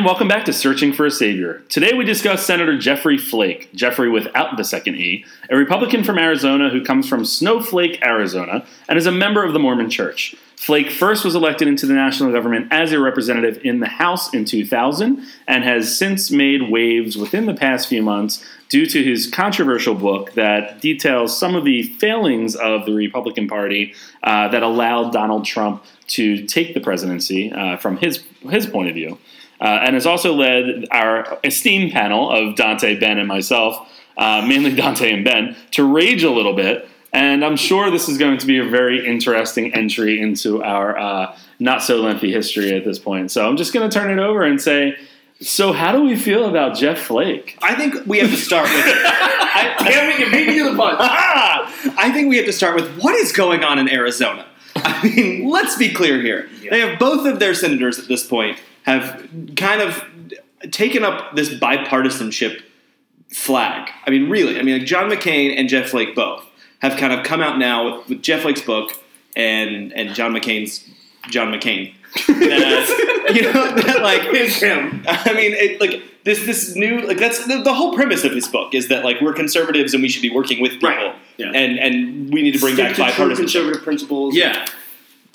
And welcome back to Searching for a Savior. Today we discuss Senator Jeffrey Flake, Jeffrey without the second E, a Republican from Arizona who comes from Snowflake, Arizona, and is a member of the Mormon Church. Flake first was elected into the national government as a representative in the House in 2000 and has since made waves within the past few months due to his controversial book that details some of the failings of the Republican Party uh, that allowed Donald Trump to take the presidency uh, from his, his point of view uh, and has also led our esteemed panel of Dante, Ben, and myself, uh, mainly Dante and Ben, to rage a little bit. And I'm sure this is going to be a very interesting entry into our uh, not so lengthy history at this point. So I'm just going to turn it over and say, so how do we feel about Jeff Flake? I think we have to start with. I, Damn it, you beat me to the punch. Ah! I think we have to start with what is going on in Arizona. I mean, let's be clear here. They have both of their senators at this point have kind of taken up this bipartisanship flag. I mean, really. I mean, like John McCain and Jeff Flake both have kind of come out now with, with Jeff Flake's book and and John McCain's John McCain. That, uh, you know, that like It's him. I mean, it, like this this new like that's the, the whole premise of his book is that like we're conservatives and we should be working with people Right. Yeah. and and we need to bring Stick back to true bipartisanship. conservative principles. Yeah.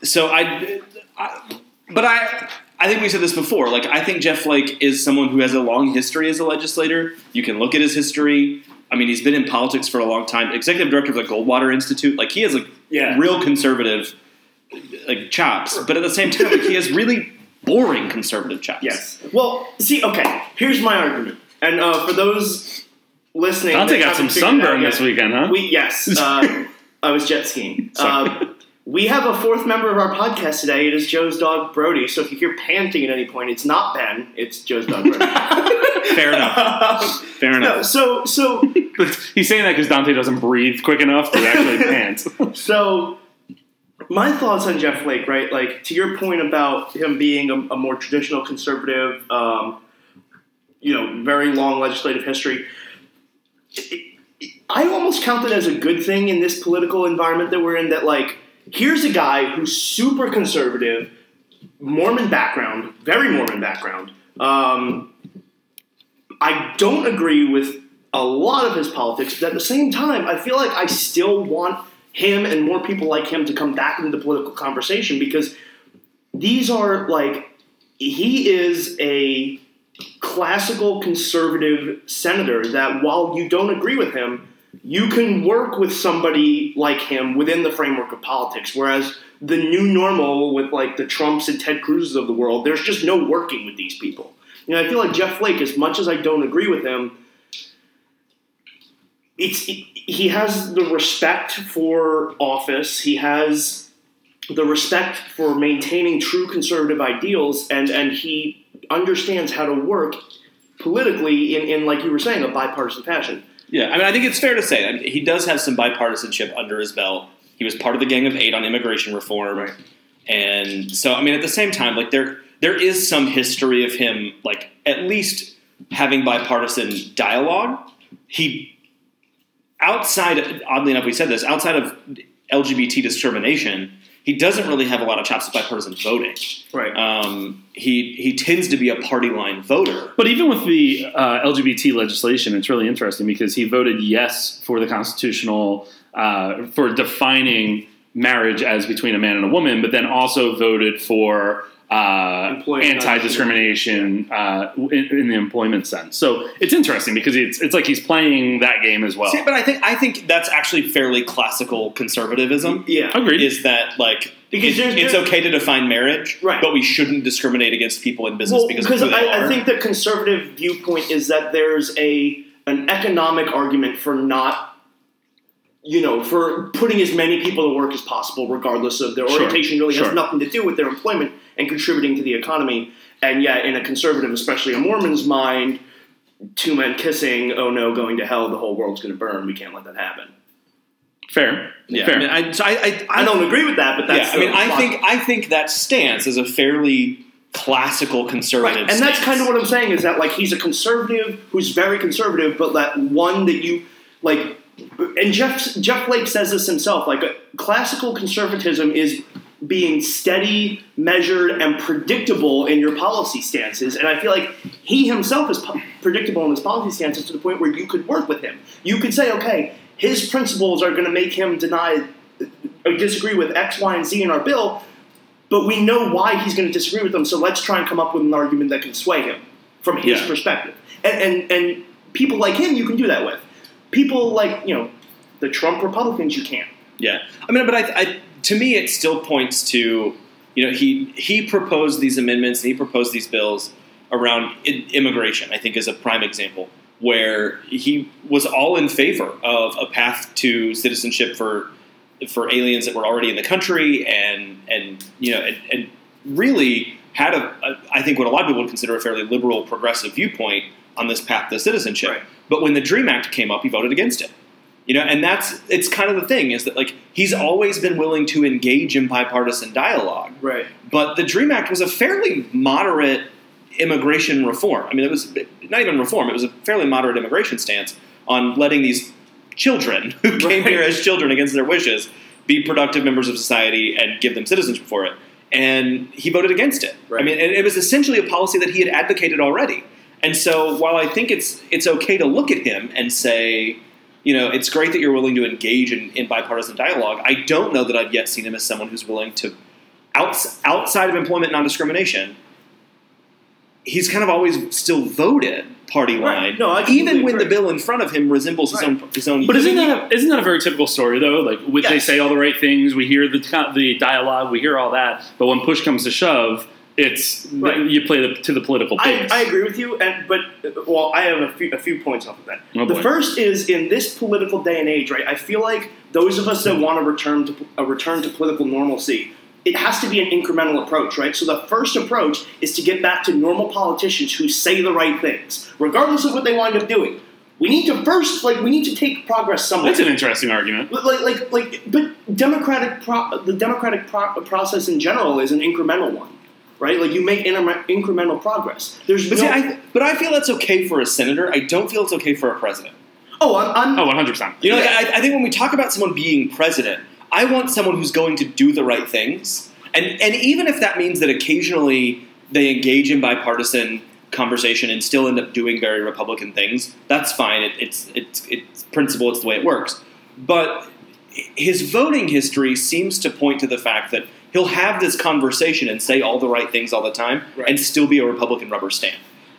So I, I, but I, I think we said this before. Like I think Jeff Flake is someone who has a long history as a legislator. You can look at his history. I mean, he's been in politics for a long time. Executive director of the Goldwater Institute. Like he has like Yeah. real conservative like chops, but at the same time, like, he has really boring conservative chops. Yes. Well, see, okay. Here's my argument, and uh, for those listening, Dante got some haven't figured it out sunburn yet, this weekend, huh? We yes, uh, I was jet skiing. Sorry. We have a fourth member of our podcast today. It is Joe's dog Brody. So if you hear panting at any point, it's not Ben. It's Joe's dog Brody. Fair enough. Fair no, enough. so so He's saying that because Dante doesn't breathe quick enough to actually pant. So, my thoughts on Jeff Flake, right? Like to your point about him being a, a more traditional conservative, um, you know, very long legislative history. I almost count it as a good thing in this political environment that we're in. That like, here's a guy who's super conservative, Mormon background, very Mormon background. Um, I don't agree with a lot of his politics, but at the same time, I feel like I still want him and more people like him to come back into the political conversation because these are like he is a classical conservative senator that while you don't agree with him, you can work with somebody like him within the framework of politics. Whereas the new normal with like the Trumps and Ted Cruz's of the world, there's just no working with these people. You know, I feel like Jeff Flake, as much as I don't agree with him, it's he has the respect for office. He has the respect for maintaining true conservative ideals, and and he understands how to work politically in, in like you were saying a bipartisan fashion. Yeah, I mean, I think it's fair to say that he does have some bipartisanship under his belt. He was part of the Gang of Eight on immigration reform, Right. and so I mean, at the same time, like there there is some history of him, like at least having bipartisan dialogue. He outside, oddly enough, we said this outside of LGBT discrimination, he doesn't really have a lot of chops with bipartisan voting. Right. Um, he he tends to be a party line voter. But even with the uh, LGBT legislation, it's really interesting because he voted yes for the constitutional uh, for defining marriage as between a man and a woman, but then also voted for uh, anti-discrimination uh, in, in the employment sense. So it's interesting because it's it's like he's playing that game as well. See, but I think I think that's actually fairly classical conservatism. yeah. Agreed. Is that like Because it- there's- it's okay to define marriage, Right. but we shouldn't discriminate against people in business Well, because of because I. I think the conservative viewpoint is that there's a an economic argument for not, you know, for putting as many people to work as possible, regardless of their Sure, orientation. Really sure. has nothing to do with their employment and contributing to the economy. And yet, in a conservative, especially a Mormon's mind, two men kissing, oh no, going to hell, the whole world's going to burn. We can't let that happen. Fair, yeah, fair. I, mean, I, so I, I, I don't agree with that, but that's yeah, I mean, I logic. think I think that stance is a fairly classical conservative, Right, and that's kind of what I'm saying is that like he's a conservative who's very conservative, but that one that you like. And Jeff Jeff Flake says this himself. Like classical conservatism is being steady, measured, and predictable in your policy stances. And I feel like he himself is po- predictable in his policy stances to the point where you could work with him. You could say, okay, his principles are going to make him deny or disagree with X, Y, and Z in our bill, but we know why he's going to disagree with them. So let's try and come up with an argument that can sway him from his Yeah. perspective. And, and and people like him, you can do that with. People like you know the Trump Republicans, you can't. Yeah, I mean, but I, I, to me, it still points to, you know, he he proposed these amendments and he proposed these bills around immigration. I think is a prime example where he was all in favor of a path to citizenship for for aliens that were already in the country, and and you know, and, and really had a, a, I think what a lot of people would consider a fairly liberal, progressive viewpoint on this path to citizenship. Right. But when the Dream Act came up, he voted against it. You know, and that's it's kind of the thing is that like he's always been willing to engage in bipartisan dialogue. Right. But the Dream Act was a fairly moderate immigration reform. I mean, it was not even reform; it was a fairly moderate immigration stance on letting these children who came Right. here as children against their wishes be productive members of society and give them citizenship for it. And he voted against it. I mean, and it was essentially a policy that he had advocated already. And so, while I think it's it's okay to look at him and say, you know, it's great that you're willing to engage in, in bipartisan dialogue. I don't know that I've yet seen him as someone who's willing to, outs, outside of employment non discrimination, he's kind of always still voted party Right. line, No, I completely even when the bill in front of him resembles his Right. own his own. But isn't that a, isn't that a very typical story though? Like we, they say all the right things, we hear the the dialogue, we hear all that, but when push comes to shove, it's Right. you play the, to the political I, base. I agree with you, and but well, I have a few, a few points off of that. Oh, the first is in this political day and age, right? I feel like those of us that want to return to a return to political normalcy, it has to be an incremental approach, right? So the first approach is to get back to normal politicians who say the right things, regardless of what they wind up doing. We need to first, like, we need to take progress somewhere. That's an interesting argument. like, like, like, but democratic, pro- the democratic pro- process in general is an incremental one, right? Like, you make inter- incremental progress. There's But, no, see, I, but I feel that's okay for a senator. I don't feel it's okay for a president. oh, I'm, I'm Oh, 100 percent. You know, like, I, I think when we talk about someone being president, I want someone who's going to do the right things, and and even if that means that occasionally they engage in bipartisan conversation and still end up doing very Republican things, that's fine. It, it's it's it's principle. It's the way it works. But his voting history seems to point to the fact that he'll have this conversation and say all the right things all the time, Right. and still be a Republican rubber stamp.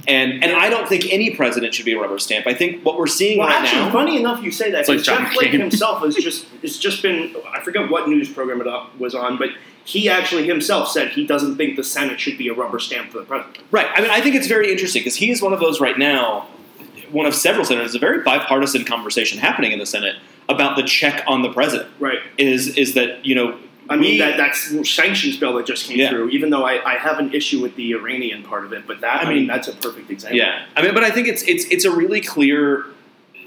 And and I don't think any president should be a rubber stamp. I think what we're seeing Well, right actually, now. funny enough, you say that. Like Jeff Flake himself has just it's just been I forget what news program it was on, but he actually himself said he doesn't think the Senate should be a rubber stamp for the president. Right. I mean, I think it's very interesting because he is one of those right now, one of several senators. A very bipartisan conversation happening in the Senate about the check on the president. Right. Is is that you know? I mean we- that that's sanctions bill that just came Yeah. through. Even though I, I have an issue with the Iranian part of it, but that I, I mean, mean, that's a perfect example. Yeah. I mean, but I think it's it's it's a really clear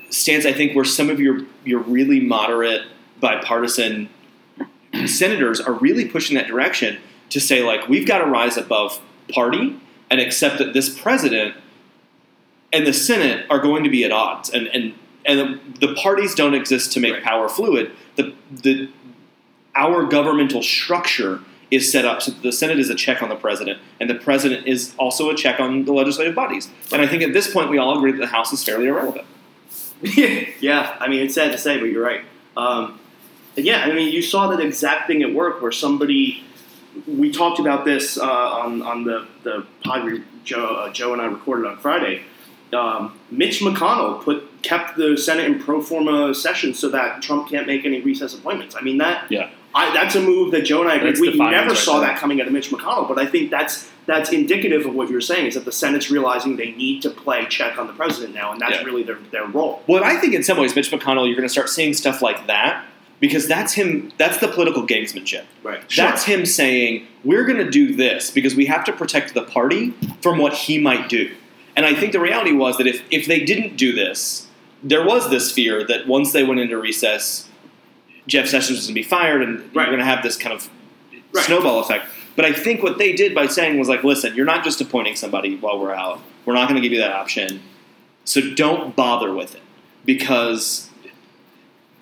stance. I think where some of your your really moderate bipartisan senators are really pushing that direction to say like we've got to rise above party and accept that this president and the Senate are going to be at odds, and and and the, the parties don't exist to make Right. power fluid. The the our governmental structure is set up so that the Senate is a check on the president, and the president is also a check on the legislative bodies. And I think at this point we all agree that the House is fairly irrelevant. yeah, I mean, it's sad to say, but you're right. Um, yeah, I mean, you saw that exact thing at work where somebody. We talked about this uh, on on the the pod Joe uh, Joe and I recorded on Friday. Um, Mitch McConnell put kept the Senate in pro forma session so that Trump can't make any recess appointments. I mean that Yeah. I, that's a move that Joe and I agree. We never right saw there. that coming out of Mitch McConnell, but I think that's that's indicative of what you're saying is that the Senate's realizing they need to play check on the president now, and that's Yeah. really their, their role. Well, I think in some ways Mitch McConnell, you're going to start seeing stuff like that because that's him. That's the political gamesmanship. Right. That's him saying, we're going to do this because we have to protect the party from what he might do. And I think the reality was that if, if they didn't do this, there was this fear that once they went into recess, Jeff Sessions was going to be fired and Right. you're going to have this kind of Right. snowball effect. But I think what they did by saying was like, listen, you're not just appointing somebody while we're out. We're not going to give you that option. So don't bother with it because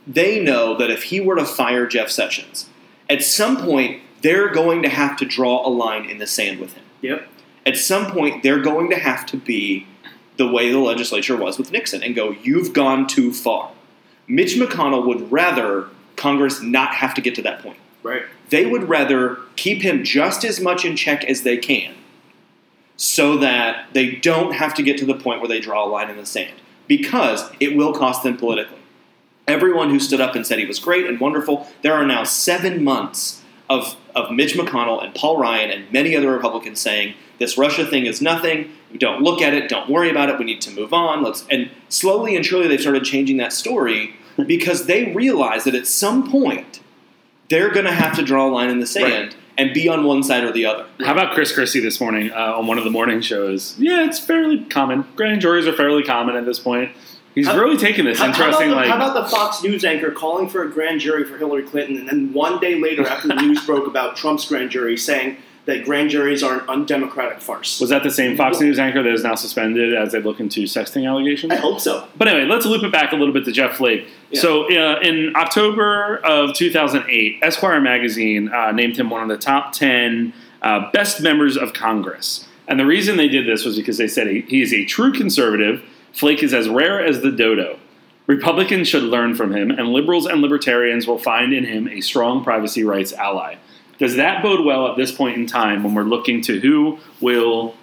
they know that if he were to fire Jeff Sessions, at some point they're going to have to draw a line in the sand with him. Yep. At some point, they're going to have to be the way the legislature was with Nixon and go, you've gone too far. Mitch McConnell would rather Congress not have to get to that point. Right. They would rather keep him just as much in check as they can so that they don't have to get to the point where they draw a line in the sand because it will cost them politically. Everyone who stood up and said he was great and wonderful, there are now seven months of, of Mitch McConnell and Paul Ryan and many other Republicans saying this Russia thing is nothing. Don't look at it. Don't worry about it. We need to move on. Let's and slowly and surely they've started changing that story because they realize that at some point they're going to have to draw a line in the sand and be on one side or the other. How about Chris Christie this morning uh, on one of the morning shows? Yeah, it's fairly common. Grand juries are fairly common at this point. He's How- really taking this How, how about interesting, the, like how about the Fox News anchor calling for a grand jury for Hillary Clinton, and then one day later, after the news broke about Trump's grand jury, saying that grand juries are an undemocratic farce? was that the same Fox News anchor that is now suspended as they look into sexting allegations? I hope so. But anyway, let's loop it back a little bit to Jeff Flake. Yeah. So, uh, in October of 2008, Esquire magazine uh, named him one of the top 10 uh, best members of Congress. And the reason they did this was because they said he, he is a true conservative. Flake is as rare as the dodo. Republicans should learn from him, and liberals and libertarians will find in him a strong privacy rights ally. Does that bode well at this point in time when we're looking to who will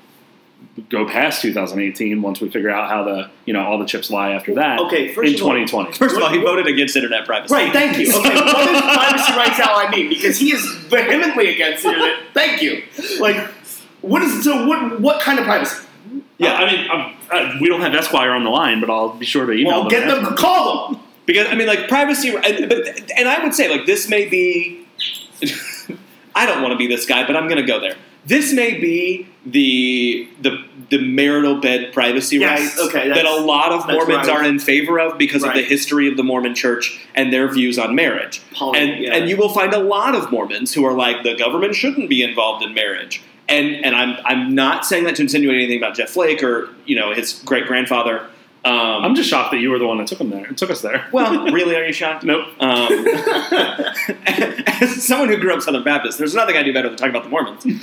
go past 2018 once we figure out how the you know all the chips lie after that Okay, first in of all- 2020 First of all, he voted against internet privacy. Right, thank you. Okay, what does privacy rights ally mean? Because he is vehemently against internet. Thank you. Like, what is so? What what kind of privacy? yeah i mean um, uh, we don't have esquire on the line but i'll be sure to email Well, them get and ask them, call them. Because I mean, like privacy, and, but, and I would say like this may be. I don't want to be this guy, but I'm going to go there. This may be the the the marital bed privacy Yes, rights okay, that a lot of Mormons right. are in favor of because of the history of the Mormon Church and their views on marriage. Poly- and yeah. and you will find a lot of Mormons who are like the government shouldn't be involved in marriage. And and I'm I'm not saying that to insinuate anything about Jeff Flake or you know his great grandfather. Um, i'm just shocked that you were the one that took him there and took us there well, really, are you shocked? nope Um, as someone who grew up Southern Baptist, there's nothing I do better than talk about the Mormons.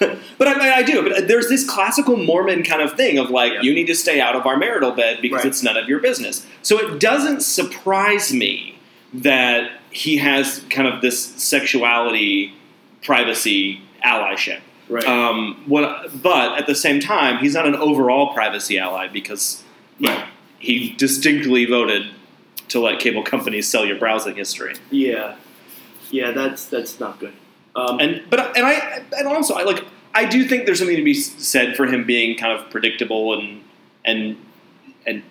Um, but I, I do. But there's this classical Mormon kind of thing of like, you need to stay out of our marital bed because Right. it's none of your business. So it doesn't surprise me that he has kind of this sexuality privacy allyship. Right. Um, what, but at the same time, he's not an overall privacy ally because know, Right. he distinctly voted to let cable companies sell your browsing history. yeah. Yeah, that's that's not good. Um, And but and I and also I like I do think there's something to be said for him being kind of predictable and and and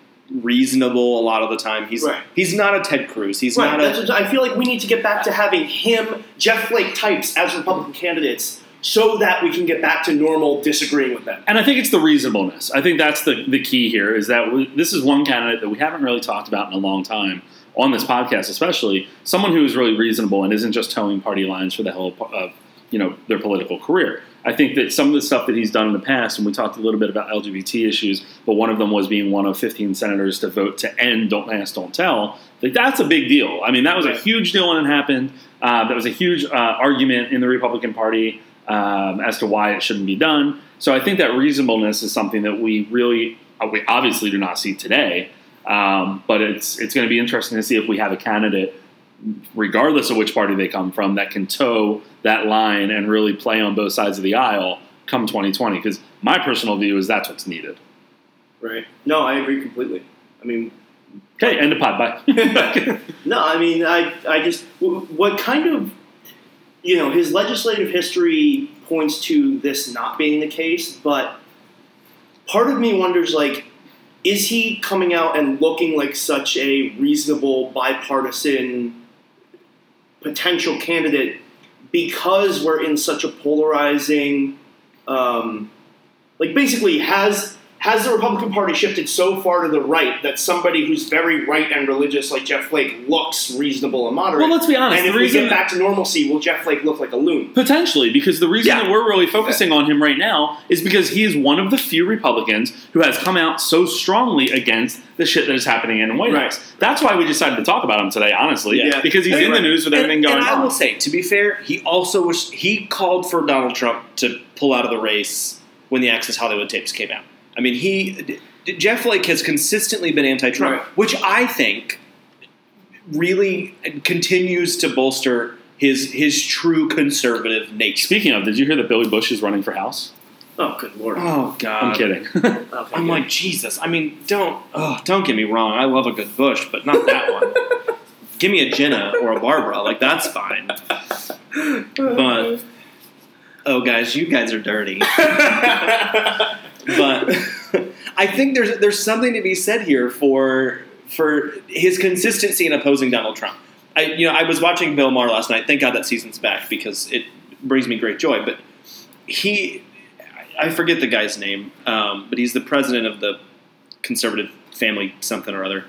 reasonable a lot of the time. He's Right. he's not a Ted Cruz. He's right. not a I feel like we need to get back to having him, Jeff Flake types as Republican candidates, so that we can get back to normal disagreeing with them. and i think it's the reasonableness i think that's the, the key here is that we, this is one candidate that we haven't really talked about in a long time on this podcast especially someone who is really reasonable and isn't just toeing party lines for the hell of you know their political career I think that some of the stuff that he's done in the past, and we talked a little bit about LGBT issues, but one of them was being one of 15 senators to vote to end Don't Ask, Don't Tell. Like that's a big deal. I mean, that was a huge deal when it happened. Uh, that was a huge uh, argument in the Republican Party um, as to why it shouldn't be done. So I think that reasonableness is something that we really, uh, we obviously do not see today. Um, but it's it's going to be interesting to see if we have a candidate regardless of which party they come from, that can toe that line and really play on both sides of the aisle come 2020. Because my personal view is that's what's needed. Right. No, I agree completely. I mean, Okay, end of pod. Bye. No, I mean, I, I just what kind of, you know, his legislative history points to this not being the case, but part of me wonders, like, is he coming out and looking like such a reasonable, bipartisan potential candidate because we're in such a polarizing, um, like, basically has has the Republican Party shifted so far to the right that somebody who's very right and religious, like Jeff Flake, looks reasonable and moderate? Well, let's be honest, And if the we get back to normalcy, will Jeff Flake look like a loon? Potentially, because the reason Yeah. that we're really focusing on him right now is because he is one of the few Republicans who has come out so strongly against the shit that is happening in the White Right. House. That's why we decided to talk about him today, honestly, Yeah. because he's in the news with And, everything going on. and I on. will say, to be fair, he also was he called for Donald Trump to pull out of the race when the Access Hollywood tapes came out. I mean, he D- Jeff Flake has consistently been anti-Trump, Right. which I think really continues to bolster his his true conservative nature. Speaking of, did you hear that Billy Bush is running for House? Oh, good lord! Oh God, I'm kidding. Okay, I'm good. like Jesus. I mean, don't oh, don't get me wrong. I love a good Bush, but not that one. Give me a Jenna or a Barbara, like that's fine. But oh, guys, you guys are dirty. But I think there's there's something to be said here for for his consistency in opposing Donald Trump. I you know I was watching Bill Maher last night. Thank God that season's back because it brings me great joy. But he, I forget the guy's name, um, but he's the president of the conservative family something or other.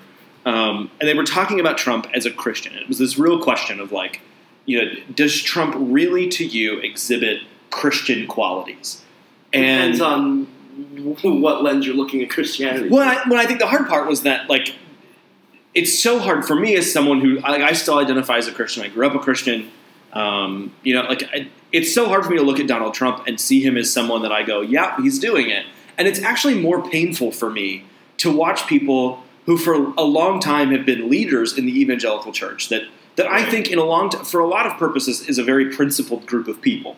Um, and they were talking about Trump as a Christian. It was this real question of like, you know, does Trump really to you exhibit Christian qualities? Depends And what lens you're looking at Christianity. well, I, well, I think the hard part was that like it's so hard for me as someone who like I still identify as a Christian. I grew up a Christian. Um, you know, like I, it's so hard for me to look at Donald Trump and see him as someone that I go, yeah, he's doing it. And it's actually more painful for me to watch people who, for a long time, have been leaders in the evangelical church. That that I think, in a long, t- for a lot of purposes, is a very principled group of people.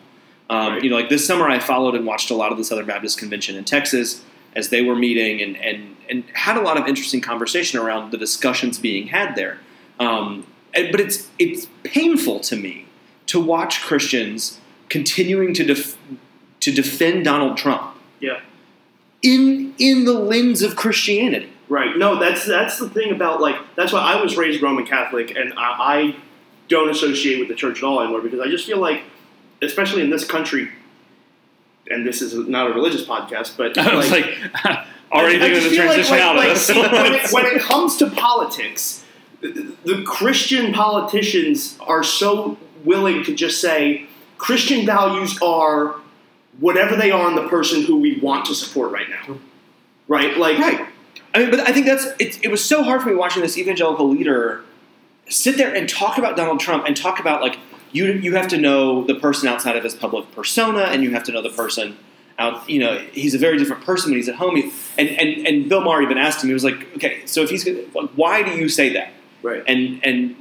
Um, Right. You know, like this summer, I followed and watched a lot of the Southern Baptist Convention in Texas as they were meeting and, and, and had a lot of interesting conversation around the discussions being had there. Um, but it's it's painful to me to watch Christians continuing to def- to defend Donald Trump yeah. in in the lens of Christianity. Right. No, that's that's the thing about like that's why I was raised Roman Catholic, and I, I don't associate with the church at all anymore because I just feel like, especially in this country, and this is not a religious podcast, but I was like, already I- I thinking of the transition like- out like, of this. see, when, it, when it comes to politics, the, the Christian politicians are so willing to just say Christian values are whatever they are in the person who we want to support right now. Right? Like, Right. I mean, but I think that's it. It was so hard for me watching this evangelical leader sit there and talk about Donald Trump and talk about like you you have to know the person outside of his public persona and you have to know the person out. You know, he's a very different person when he's at home. He, and and and Bill Maher even asked him. He was like, okay, so if he's like, why do you say that? right. And and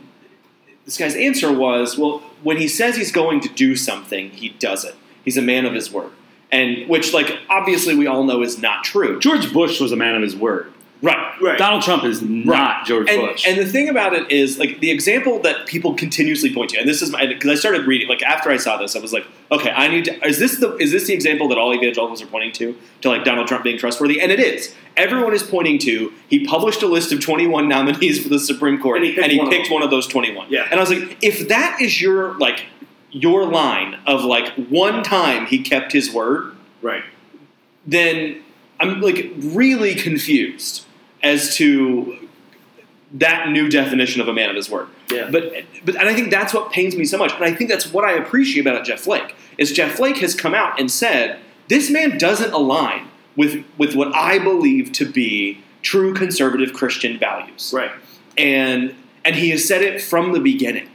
this guy's answer was, well, when he says he's going to do something, he does it. He's a man of his word. And which, like, obviously we all know is not true. George Bush was a man of his word. Right. Right. Donald Trump is not George And, Bush. and the thing about it is, like, the example that people continuously point to, and this is my because I started reading, like, after I saw this, I was like, okay, I need to. Is this the is this the example that all evangelicals are pointing to to like Donald Trump being trustworthy? And it is. Everyone is pointing to. He published a list of 21 nominees for the Supreme Court, And he picked one of picked them. one of those 21. Yeah. And I was like, if that is your like your line of like one time he kept his word, right. then I'm like really confused as to that new definition of a man of his word. Yeah. But but and I think that's what pains me so much, and I think that's what I appreciate about Jeff Flake is Jeff Flake has come out and said this man doesn't align with with what I believe to be true conservative Christian values, Right. and and he has said it from the beginning,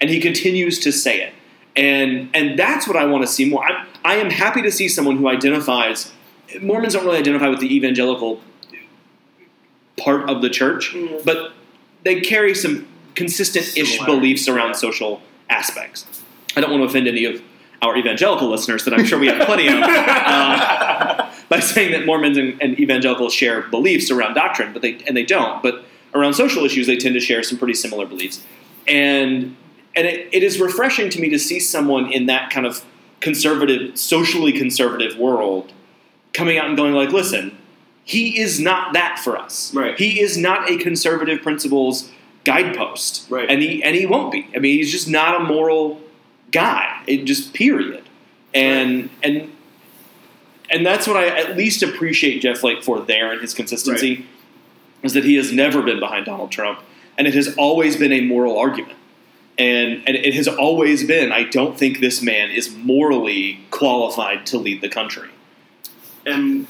and he continues to say it, and and that's what I want to see more. I'm, I am happy to see someone who identifies. Mormons don't really identify with the evangelical part of the church, Mm. but they carry some consistent-ish beliefs around social aspects. I don't want to offend any of our evangelical listeners that I'm sure we have plenty of uh, by saying that Mormons and, and evangelicals share beliefs around doctrine, but they and they don't. But around social issues, they tend to share some pretty similar beliefs, and and it, it is refreshing to me to see someone in that kind of conservative, socially conservative world coming out and going like, listen, he is not that for us. Right. He is not a conservative principles guidepost. Right. And he and he won't be. I mean, he's just not a moral guy. It just period. And and and that's what I at least appreciate Jeff Flake for there and his consistency is that he has never been behind Donald Trump, and it has always been a moral argument. And, and it has always been, I don't think this man is morally qualified to lead the country. And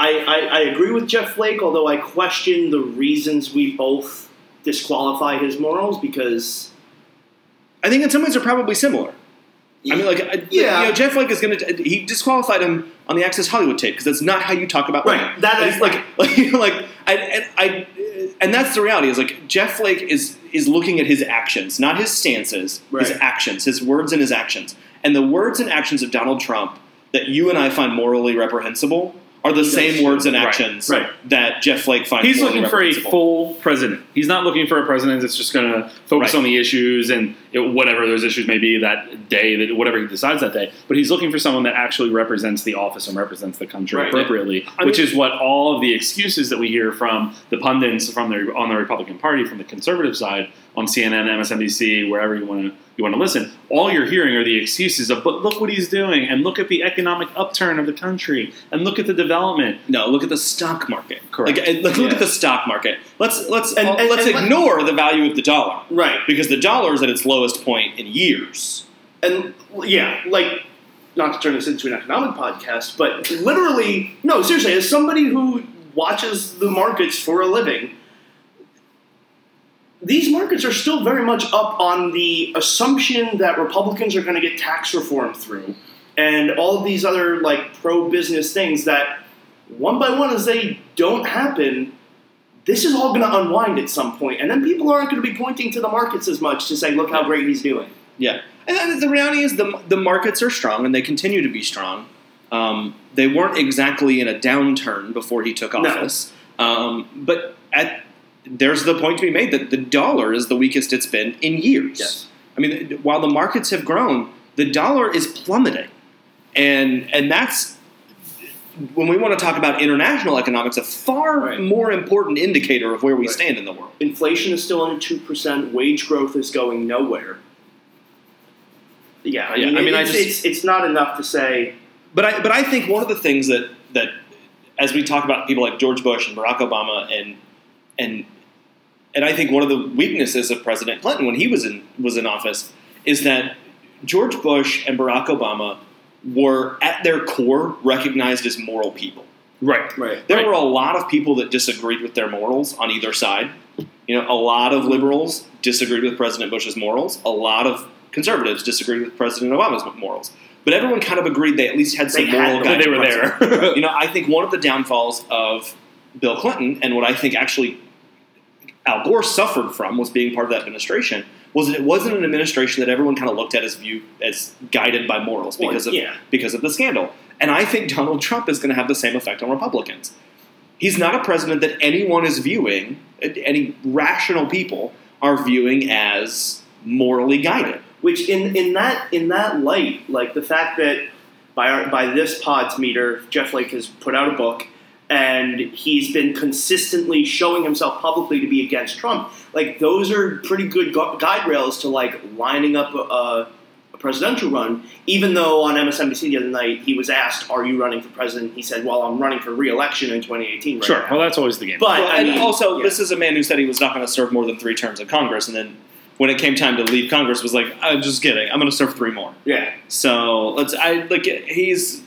I, I, I agree with Jeff Flake, although I question the reasons we both disqualify his morals because I think in some ways they're probably similar. I mean, like, I- Yeah. you know, Jeff Flake is going to. He disqualified him on the Access Hollywood tape because that's not how you talk about Right. women. That is- like, like, you know, like, I, and I, and that's the reality. Is like Jeff Flake is is looking at his actions, not his stances, his actions, his words and his actions, and the words and actions of Donald Trump that you and I find morally reprehensible are the same words and actions Right. that Jeff Flake finds. He's looking for a full president. He's not looking for a president that's just going to focus Right. on the issues and you whatever those issues may be that day, that whatever he decides that day. But he's looking for someone that actually represents the office and represents the country Right. appropriately, I which mean- is what all of the excuses that we hear from the pundits from the on the Republican Party, from the conservative side, on CNN, MSNBC, wherever you want to you want to listen. All you're hearing are the excuses of, but look what he's doing, and look at the economic upturn of the country, and look at the development. No, look at the stock market. Correct. Like, look, look Yeah. at the stock market. Let's let's And- and- let's and let- ignore the value of the dollar right because the dollar is at its lowest point in years. and yeah, like not to turn this into an economic podcast, but literally, no, seriously, as somebody who watches the markets for a living, these markets are still very much up on the assumption that Republicans are going to get tax reform through, and all of these other like pro-business things that one by one, as they don't happen. This is all going to unwind at some point, and then people aren't going to be pointing to the markets as much to say, "Look how great he's doing." Yeah, and the reality is the the markets are strong and they continue to be strong. Um, they weren't exactly in a downturn before he took No. office, um, but at there's the point to be made that the dollar is the weakest it's been in years. Yes. I mean, while the markets have grown, the dollar is plummeting, and and that's when we want to talk about international economics, a far Right. more important indicator of where we Right. stand in the world. Inflation is still under two percent. Wage growth is going nowhere. Yeah, I Yeah, mean, I mean, I it's, just- it's it's not enough to say. But I but I think one of the things that that as we talk about people like George Bush and Barack Obama and and and I think one of the weaknesses of President Clinton when he was in was in office is that George Bush and Barack Obama were at their core recognized as moral people. Right. Right. There Right. were a lot of people that disagreed with their morals on either side. You know, a lot of liberals disagreed with President Bush's morals. A lot of conservatives disagreed with President Obama's morals. But everyone kind of agreed they at least had some They had moral them. guidance. They were there. you know, I think one of the downfalls of Bill Clinton, and what I think actually Al Gore suffered from, was being part of that administration, was that it wasn't an administration that everyone kind of looked at as view as guided by morals Well, because of because of the scandal. And I think Donald Trump is going to have the same effect on Republicans. He's not a president that anyone is viewing, any rational people are viewing as morally guided. Which in in that in that light, like the fact that by our, by this pod's meter, Jeff Flake has put out a book, and he's been consistently showing himself publicly to be against Trump. Like those are pretty good gu- guide rails to like lining up a, a presidential run. Even though on MSNBC the other night he was asked, "Are you running for president?" He said, "Well, I'm running for re-election in 2018." Right Sure. now." Well, that's always the game. But Well, I and mean, also, yeah. this is a man who said he was not going to serve more than three terms in Congress, and then when it came time to leave Congress, was like, "I'm just kidding. I'm going to serve three more." yeah, So let's. I like he's,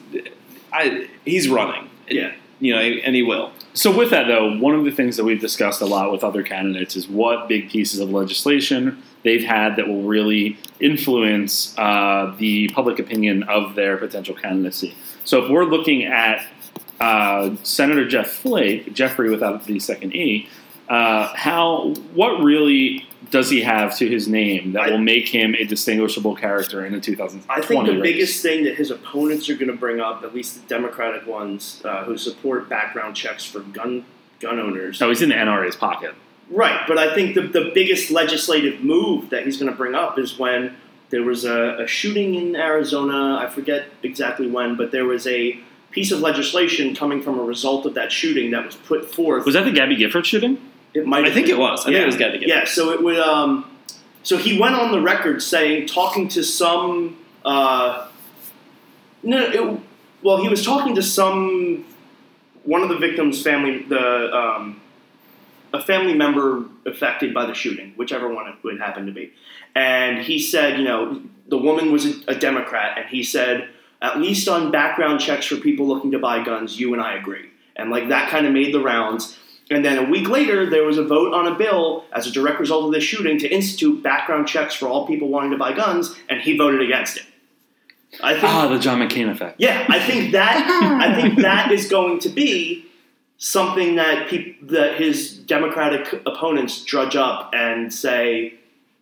I he's running. Yeah. You know, and he will. So, with that, though, one of the things that we've discussed a lot with other candidates is what big pieces of legislation they've had that will really influence uh, the public opinion of their potential candidacy. So, if we're looking at uh, Senator Jeff Flake, Jeffrey without the second E, uh, how what really does he have to his name that I- will make him a distinguishable character in the 2020 I think the race? biggest thing that his opponents are going to bring up, at least the Democratic ones uh, who support background checks for gun gun owners, So he's in the NRA's pocket. right? But I think the the biggest legislative move that he's going to bring up is when there was a, a shooting in Arizona. I forget exactly when, but there was a piece of legislation coming from a result of that shooting that was put forth. Was that the Gabby Gifford shooting? It might. I think been. it was. I think it was Gabby Gifford. Yeah. So it would. Um, so he went on the record saying, talking to some. Uh, no, it, well, he was talking to some one of the victims' family, the um, a family member affected by the shooting, whichever one it would happen to be, and he said, you know, the woman was a, a Democrat, and he said, at least on background checks for people looking to buy guns, you and I agree, and like that kind of made the rounds. And then a week later, there was a vote on a bill as a direct result of this shooting to institute background checks for all people wanting to buy guns, and he voted against it. I think Ah, the John McCain effect. yeah, I think that I think that is going to be something that peop- that his Democratic opponents drudge up and say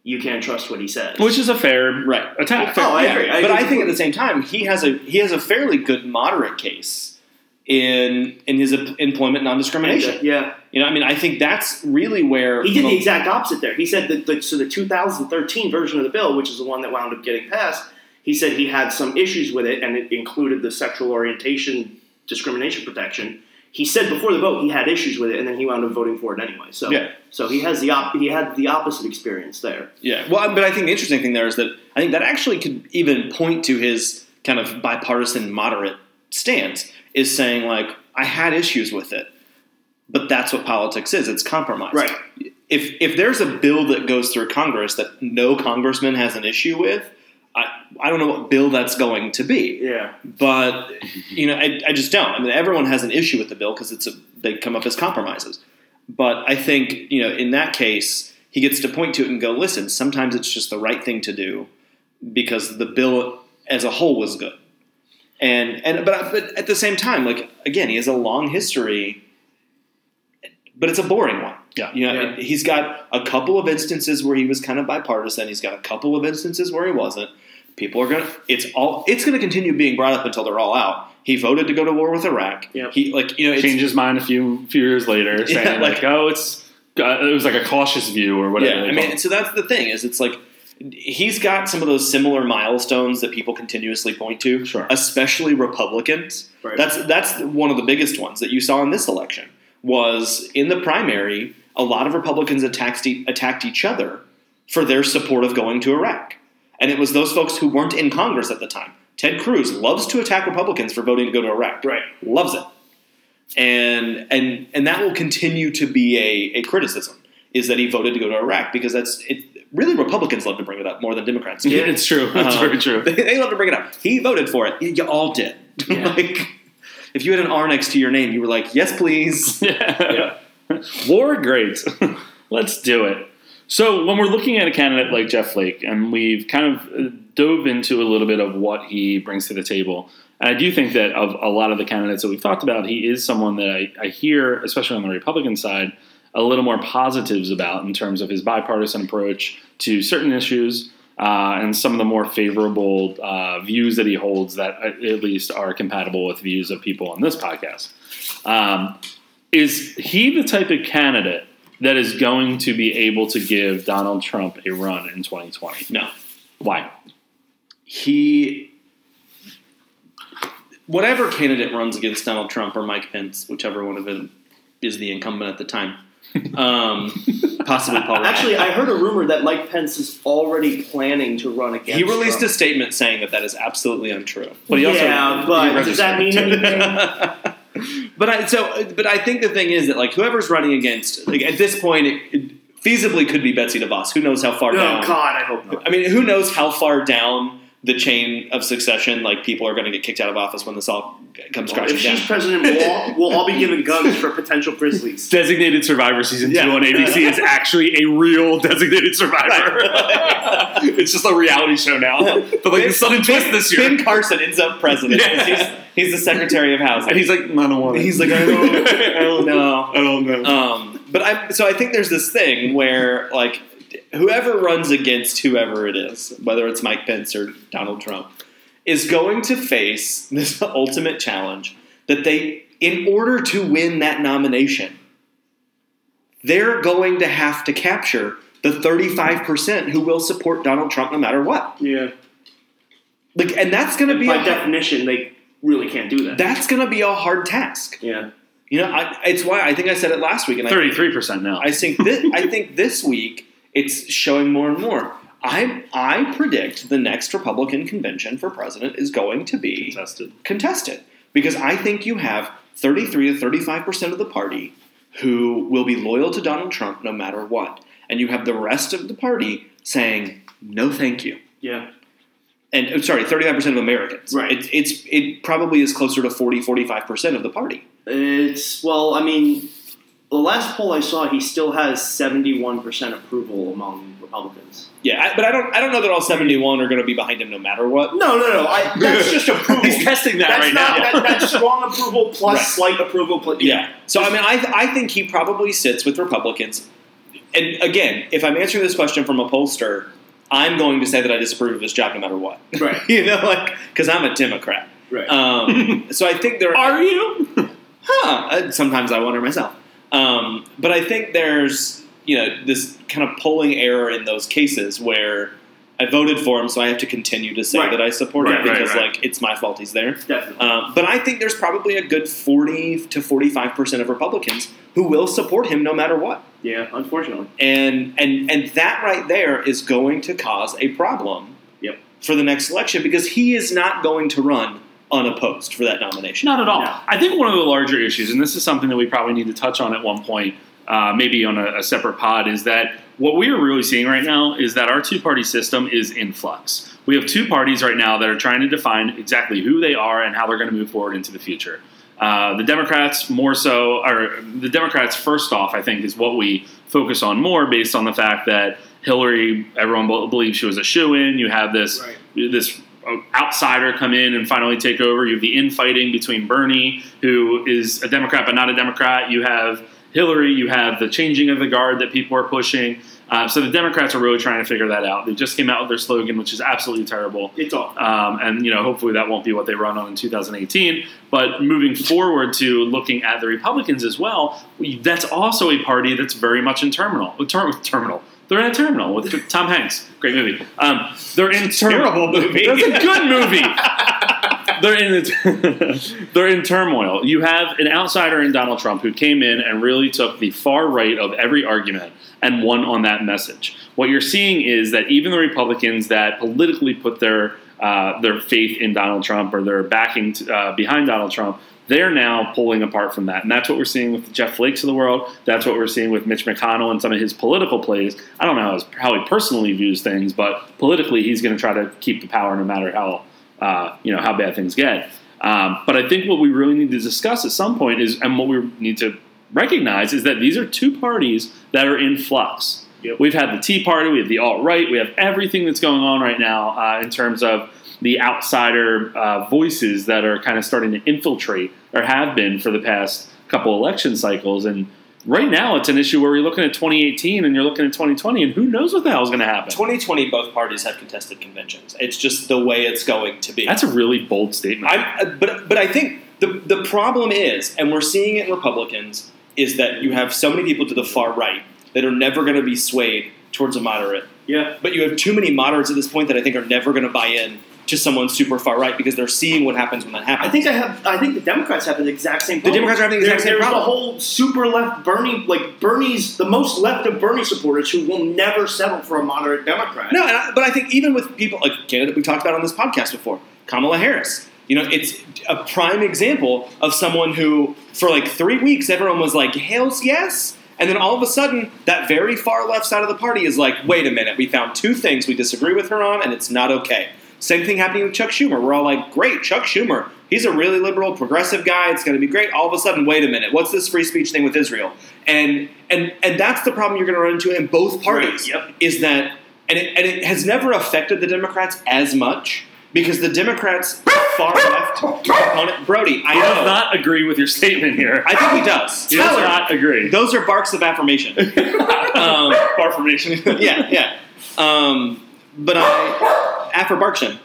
you can't trust what he says. Which is a fair Right. attack. Oh, I Yeah, agree. I but agree I think at the same time he has a he has a fairly good moderate case in in his employment non-discrimination. yeah, You know, I mean, I think that's really where he did the exact opposite there. He said that the, so the 2013 version of the bill, which is the one that wound up getting passed, he said he had some issues with it, and it included the sexual orientation discrimination protection. He said before the vote he had issues with it, and then he wound up voting for it anyway. So, Yeah. so he has the op- he had the opposite experience there. Yeah. Well, but I think the interesting thing there is that I think that actually could even point to his kind of bipartisan moderate stance is saying like I had issues with it, but that's what politics is. It's compromise. Right. If if there's a bill that goes through Congress that no congressman has an issue with, I I don't know what bill that's going to be. Yeah. But you know, I, I just don't. I mean, everyone has an issue with the bill because it's a, they come up as compromises. But I think you know, in that case, he gets to point to it and go, "Listen, sometimes it's just the right thing to do because the bill as a whole was good." And and but but at the same time, like again, he has a long history, but it's a boring one. Yeah. You know, Yeah. he's got a couple of instances where he was kind of bipartisan. He's got a couple of instances where he wasn't. People are gonna. It's all. It's gonna continue being brought up until they're all out. He voted to go to war with Iraq. Yep. He like you know it's, Change his mind a few few years later, saying Yeah, like, like- "Oh, it's uh, it was like a cautious view or whatever." Yeah, I mean, so that's the thing is it's like he's got some of those similar milestones that people continuously point to, Sure. especially Republicans. Right. That's that's one of the biggest ones that you saw in this election was in the primary. A lot of Republicans attacked attacked each other for their support of going to Iraq, and it was those folks who weren't in Congress at the time. Ted Cruz loves to attack Republicans for voting to go to Iraq. Right. loves it, and and and that will continue to be a, a criticism is that he voted to go to Iraq because that's it. Really, Republicans love to bring it up more than Democrats. yeah, it's true. It's Um, very true. They, they love to bring it up. He voted for it. You, you all did. Yeah. like, if you had an R next to your name, you were like, "Yes, please." yeah. War, great. Let's do it. So, when we're looking at a candidate like Jeff Flake, and we've kind of uh, dove into a little bit of what he brings to the table, and I do think that of a lot of the candidates that we've talked about, he is someone that I, I hear, especially on the Republican side, a little more positives about in terms of his bipartisan approach to certain issues. Uh, and some of the more favorable uh, views that he holds that uh, at least are compatible with views of people on this podcast. Um, is he the type of candidate that is going to be able to give Donald Trump a run in 2020? No, Why? he. Whatever candidate runs against Donald Trump or Mike Pence, whichever one of them is the incumbent at the time, um, possibly Paul. Ryan. Actually, I heard a rumor that Mike Pence is already planning to run against. he released Trump. a statement saying that that is absolutely untrue. But he also yeah, but does that mean anything? but I so but I think the thing is that like whoever's running against like at this point it, it feasibly could be Betsy DeVos. Who knows how far oh down? God, I hope not. I mean, who knows how far down the chain of succession like people are going to get kicked out of office when this all comes crashing if down. she's president, we'll all, we'll all be given guns for potential Grizzlies. Designated Survivor season Yeah. two on ABC is actually a real Designated Survivor. it's just a reality show now. But like the sudden twist this year, Ben Carson ends up president. Yeah. He's, he's the secretary of housing. and he's like, I don't want it. He's like, I don't, I don't know. I don't know. Um, but I so I think there's this thing where like whoever runs against whoever it is, whether it's Mike Pence or Donald Trump, is going to face this ultimate challenge that they, in order to win that nomination, they're going to have to capture the 35% who will support Donald Trump no matter what. Yeah. Like, and that's going to be By a, definition, they really can't do that. that's going to be a hard task. yeah. You know, I, it's why I think I said it last week, and Thirty-three percent now. I think this, I think this week it's showing more and more. I I predict the next Republican convention for president is going to be Contested. contested because I think you have 33 to 35 percent of the party who will be loyal to Donald Trump no matter what, and you have the rest of the party saying no, thank you. Yeah. And uh, sorry, 35 percent of Americans. Right. It, it's it probably is closer to 40, 45 percent of the party. It's well, I mean, the last poll I saw, he still has seventy-one percent approval among Republicans. Yeah, I, but I don't I don't know that all 71 are going to be behind him no matter what. No, no, no. I, that's just approval. He's testing that that's right not, now. That, that's strong approval plus Right. slight approval. Plus, Yeah. So I mean, I I think he probably sits with Republicans. And again, if I'm answering this question from a pollster, I'm going to say that I disapprove of his job no matter what. Right. you know, like because I'm a Democrat. Right. Um, so I think there Are are you? huh, uh, sometimes I wonder myself. Um, but I think there's, you know, this kind of polling error in those cases where I voted for him, so I have to continue to say Right. that I support Right, him right, because, like, it's my fault he's there. Um, but I think there's probably a good 40 to 45% of Republicans who will support him no matter what. yeah. Unfortunately. And, and, and that right there is going to cause a problem Yep. for the next election because he is not going to run unopposed for that nomination. Not at all. No. I think one of the larger issues, and this is something that we probably need to touch on at one point, uh, maybe on a, a separate pod, is that what we are really seeing right now is that our two party system is in flux. We have two parties right now that are trying to define exactly who they are and how they're going to move forward into the future. Uh, the Democrats more so, or the Democrats first off, I think, is what we focus on more based on the fact that Hillary, everyone believes she was a shoe in. You have this Right. this outsider come in and finally take over. You have the infighting between Bernie, who is a Democrat but not a Democrat. You have Hillary. You have the changing of the guard that people are pushing. Uh, so the Democrats are really trying to figure that out. They just came out with their slogan, which is absolutely terrible. It's all. Um, and you know, hopefully that won't be what they run on in 2018. But moving forward to looking at the Republicans as well, that's also a party that's very much in terminal. Ter- terminal. They're in a terminal with Tom Hanks. Great movie. Um, they're in ter- Terrible movie. That's a good movie. they're in they're in turmoil. You have an outsider in Donald Trump who came in and really took the far right of every argument and won on that message. What you're seeing is that even the Republicans that politically put their uh, their faith in Donald Trump or their backing to, uh, behind Donald Trump, they're now pulling apart from that, and that's what we're seeing with Jeff Flakes of the world. That's what we're seeing with Mitch McConnell and some of his political plays. I don't know how, he personally views things, but politically, he's going to try to keep the power no matter how uh, you know how bad things get. Um, but I think what we really need to discuss at some point is, and what we need to recognize is that these are two parties that are in flux. Yep. We've had the Tea Party, we have the alt right, we have everything that's going on right now uh, in terms of the outsider uh, voices that are kind of starting to infiltrate or have been for the past couple election cycles. And right now, it's an issue where we're looking at 2018 and you're looking at 2020, and who knows what the hell is going to happen. 2020, both parties have contested conventions. It's just the way it's going to be. That's a really bold statement. I, but but I think the the problem is, and we're seeing it in Republicans, is that you have so many people to the far right that are never going to be swayed towards a moderate. Yeah. But you have too many moderates at this point that I think are never going to buy in to someone super far right because they're seeing what happens when that happens. I think I have. I think the Democrats have the exact same. Problem. The Democrats are having the exact There- same There's problem. the whole super left Bernie, like Bernie's the most left of Bernie supporters who will never settle for a moderate Democrat. No, and I, but I think even with people like a candidate we talked about on this podcast before, Kamala Harris. You know, it's a prime example of someone who, for like three weeks, everyone was like, "Hell's yes," and then all of a sudden, that very far left side of the party is like, "Wait a minute, we found two things we disagree with her on, and it's not okay." Same thing happening with Chuck Schumer. We're all like, "Great, Chuck Schumer. He's a really liberal, progressive guy. It's going to be great." All of a sudden, wait a minute, what's this free speech thing with Israel? And and and that's the problem you're going to run into in both parties. Right, yep. Is that and it, and it has never affected the Democrats as much because the Democrats far left component Brody. I does know. not agree with your statement here. I think he does. he does not agree. Those are barks of affirmation. um, Bar formation. yeah, yeah. Um, but I afterbarction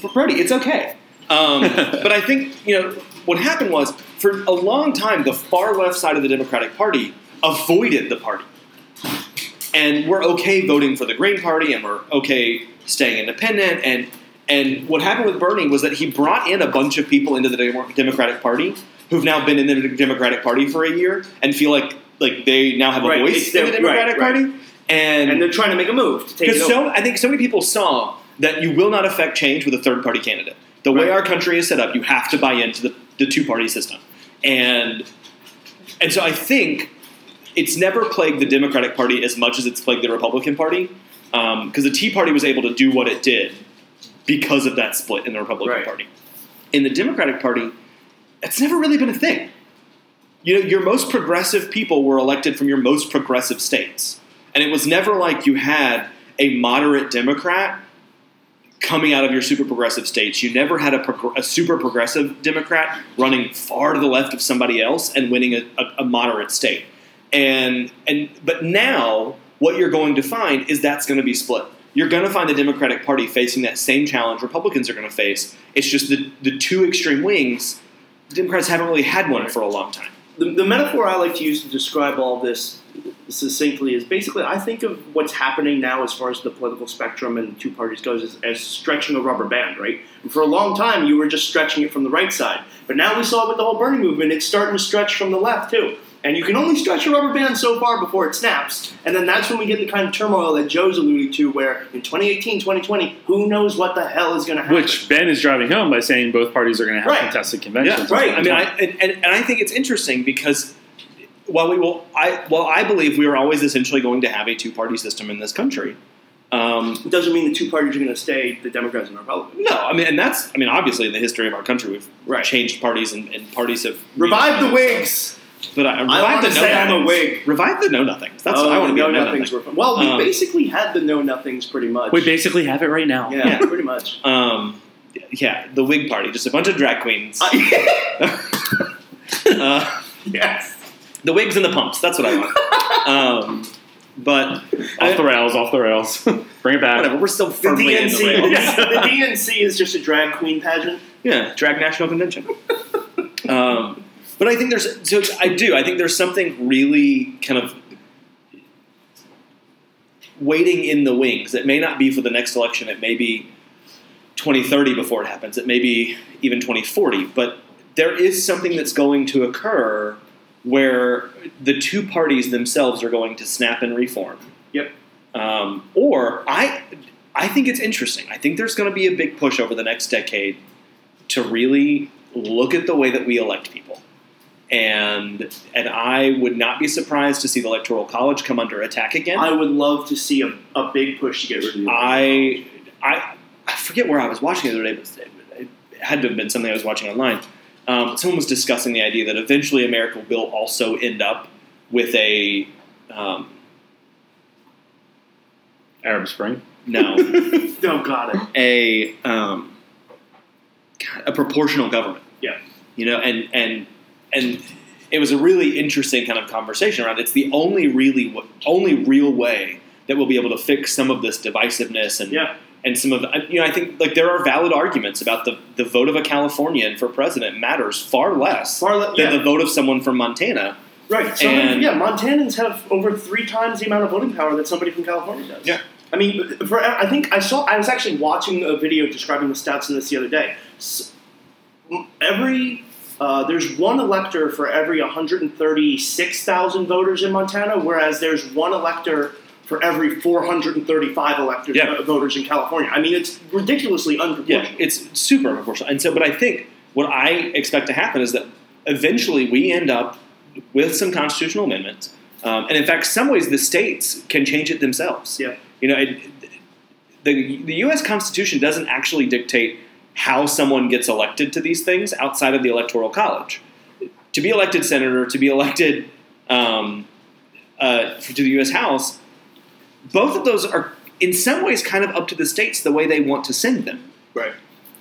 for Brody, it's okay. Um, but I think you know what happened was for a long time the far left side of the Democratic Party avoided the party, and we're okay voting for the Green Party, and we're okay staying independent. And and what happened with Bernie was that he brought in a bunch of people into the Democratic Party who've now been in the Democratic Party for a year and feel like like they now have a Right, voice in the Democratic right, right. Party. And and they're trying to make a move to take it because over. so I think so many people saw that you will not affect change with a third party candidate. The way our country is set up, you have to buy into the, the two party system, and and so I think it's never plagued the Democratic Party as much as it's plagued the Republican Party, um, because the Tea Party was able to do what it did because of that split in the Republican Right. Party. In the Democratic Party, it's never really been a thing. You know, your most progressive people were elected from your most progressive states. And it was never like you had a moderate Democrat coming out of your super progressive states. You never had a, progr- a super progressive Democrat running far to the left of somebody else and winning a, a, a moderate state. And and but now what you're going to find is that's going to be split. You're going to find the Democratic Party facing that same challenge Republicans are going to face. It's just the the two extreme wings. The Democrats haven't really had one for a long time. the, the metaphor I like to use to describe all this succinctly is basically I think of what's happening now as far as the political spectrum and two parties goes as, as stretching a rubber band, right? And for a long time, you were just stretching it from the right side, but now we saw with the whole Bernie movement, it's starting to stretch from the left too. And you can only stretch a rubber band so far before it snaps, and then that's when we get the kind of turmoil that Joe's alluding to, where in 2018, 2020, who knows what the hell is going to happen? Which Ben is driving home by saying both parties are going to have Right. contested conventions. Yeah, right. I mean, I, and, and, and I think it's interesting because while we will, I while I believe we are always essentially going to have a two party system in this country. Um, it doesn't mean the two parties are going to stay the Democrats and Republicans. no, I mean, and that's I mean, obviously in the history of our country, we've Right. changed parties and, and parties have Revive the Whigs. But I, I revive want the to know say I'm a nothings. Revive the know nothings. That's oh, what I want to be. know a know nothings nothing. were well. We Um, basically had the know nothings pretty much. we basically have it right now. yeah, yeah. pretty much. Um, yeah, the Whig Party, just a bunch of drag queens. uh, yes. the wigs and the pumps. That's what I want. um, but Off the rails, off the rails. Bring it back. whatever, we're still The firmly in the DNC, rails. the DNC is just a drag queen pageant. Yeah, drag national convention. um, but I think there's so I do. I think there's something really kind of waiting in the wings. It may not be for the next election. It may be 2030 before it happens. It may be even 2040. But there is something that's going to occur where the two parties themselves are going to snap and reform. Yep. Um, or I, I think it's interesting. I think there's going to be a big push over the next decade to really look at the way that we elect people. And and I would not be surprised to see the electoral college come under attack again. I would love to see a, a big push to get rid of the I, I I forget where I was watching the other day, but it had to have been something I was watching online. Um, someone was discussing the idea that eventually America will also end up with a um, Arab Spring. no no, got it. a um, God, a proportional government. Yeah. you know, and and and it was a really interesting kind of conversation around. It's the only really only real way that we'll be able to fix some of this divisiveness and Yeah. and some of you know I think like there are valid arguments about the the vote of a Californian for president matters far less Far le- than yeah. the vote of someone from Montana. Right. So And- yeah, Montanans have over three times the amount of voting power that somebody from California does. Yeah. I mean, for, I think I saw. I was actually watching a video describing the stats in this the other day. S- Every uh, there's one elector for every 136,000 voters in Montana, whereas there's one elector for every 435 electors Yeah. uh, voters in California. I mean, it's ridiculously unproportional. Yeah, it's super proportional. And so, but I think what I expect to happen is that eventually we end up with some constitutional amendments. Um, and in fact, some ways the states can change it themselves. Yeah. You know, it, the, the U.S. Constitution doesn't actually dictate how someone gets elected to these things outside of the Electoral College. To be elected senator, to be elected um, uh, to the U.S. House, both of those are in some ways kind of up to the states the way they want to send them. Right.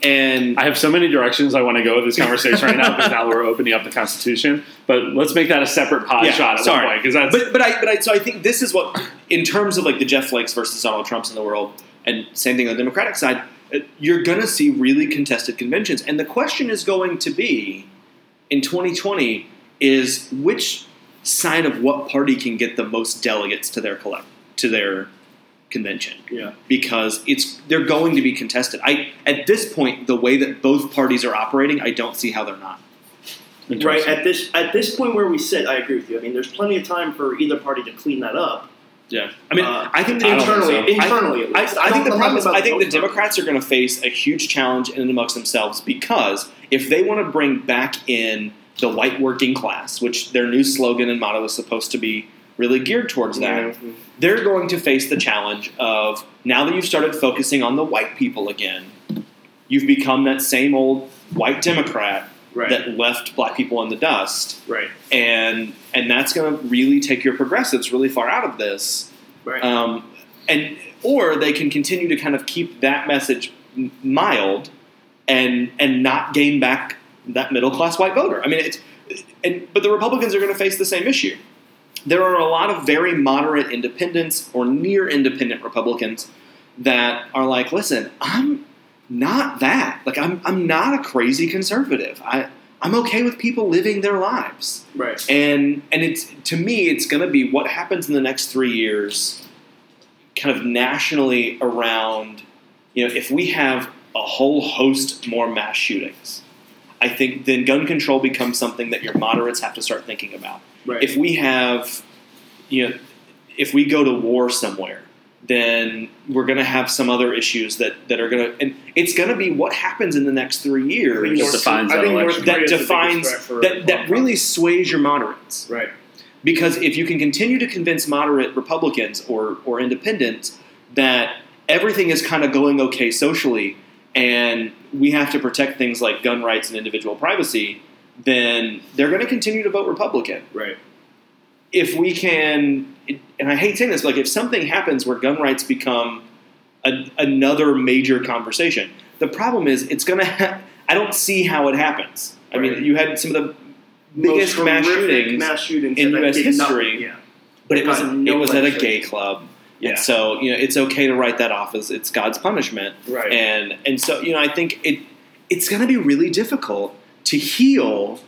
And I have so many directions I want to go with this conversation right now because now we're opening up the Constitution. But let's make that a separate pod Yeah, shot at sorry. one point because that's but but I but I so I think this is what in terms of like the Jeff Flakes versus Donald Trumps in the world, and same thing on the Democratic side, you're going to see really contested conventions, and the question is going to be in 2020 is which side of what party can get the most delegates to their collect to their convention Yeah. because it's they're going to be contested. I at this point the way that both parties are operating, I don't see how they're not. Right at this at this point where we sit, I agree with you. I mean, there's plenty of time for either party to clean that up. Yeah, I mean, Uh, I think the I think internally, so. internally. at I, least. I think the problem is I think the vote count. Democrats are going to face a huge challenge in and amongst themselves because if they want to bring back in the white working class, which their new slogan and motto is supposed to be really geared towards that, Yeah. they're going to face the challenge of now that you've started focusing on the white people again, you've become that same old white Democrat Right. that left black people in the dust, right. and and that's going to really take your progressives really far out of this. Right. Um, and or they can continue to kind of keep that message mild and and not gain back that middle class white voter. I mean, it's and but the Republicans are going to face the same issue. There are a lot of very moderate independents or near independent Republicans that are like, listen, I'm not that. Like, I'm I'm not a crazy conservative. I I'm okay with people living their lives right. and and it's to me it's going to be what happens in the next three years kind of nationally around you know if we have a whole host more mass shootings i think then gun control becomes something that your moderates have to start thinking about Right. if we have you know if we go to war somewhere then we're going to have some other issues that, that are going to and it's going to be what happens in the next three years That North- defines I that think North election. that Korea is the biggest defines that, that really sways your moderates Right. because if you can continue to convince moderate Republicans or or independents that everything is kind of going okay socially and we have to protect things like gun rights and individual privacy, then they're going to continue to vote Republican. Right. If we can, and I hate saying this, but like if something happens where gun rights become a, another major conversation, the problem is it's going to. Ha- I don't see how it happens. I Right. mean, you had some of the biggest mass shootings mass shootings in US history. Yeah. but it was no it was at a gay club. Yeah. And so you know it's okay to write that off as it's God's punishment. Right. And and so you know I think it it's going to be really difficult to heal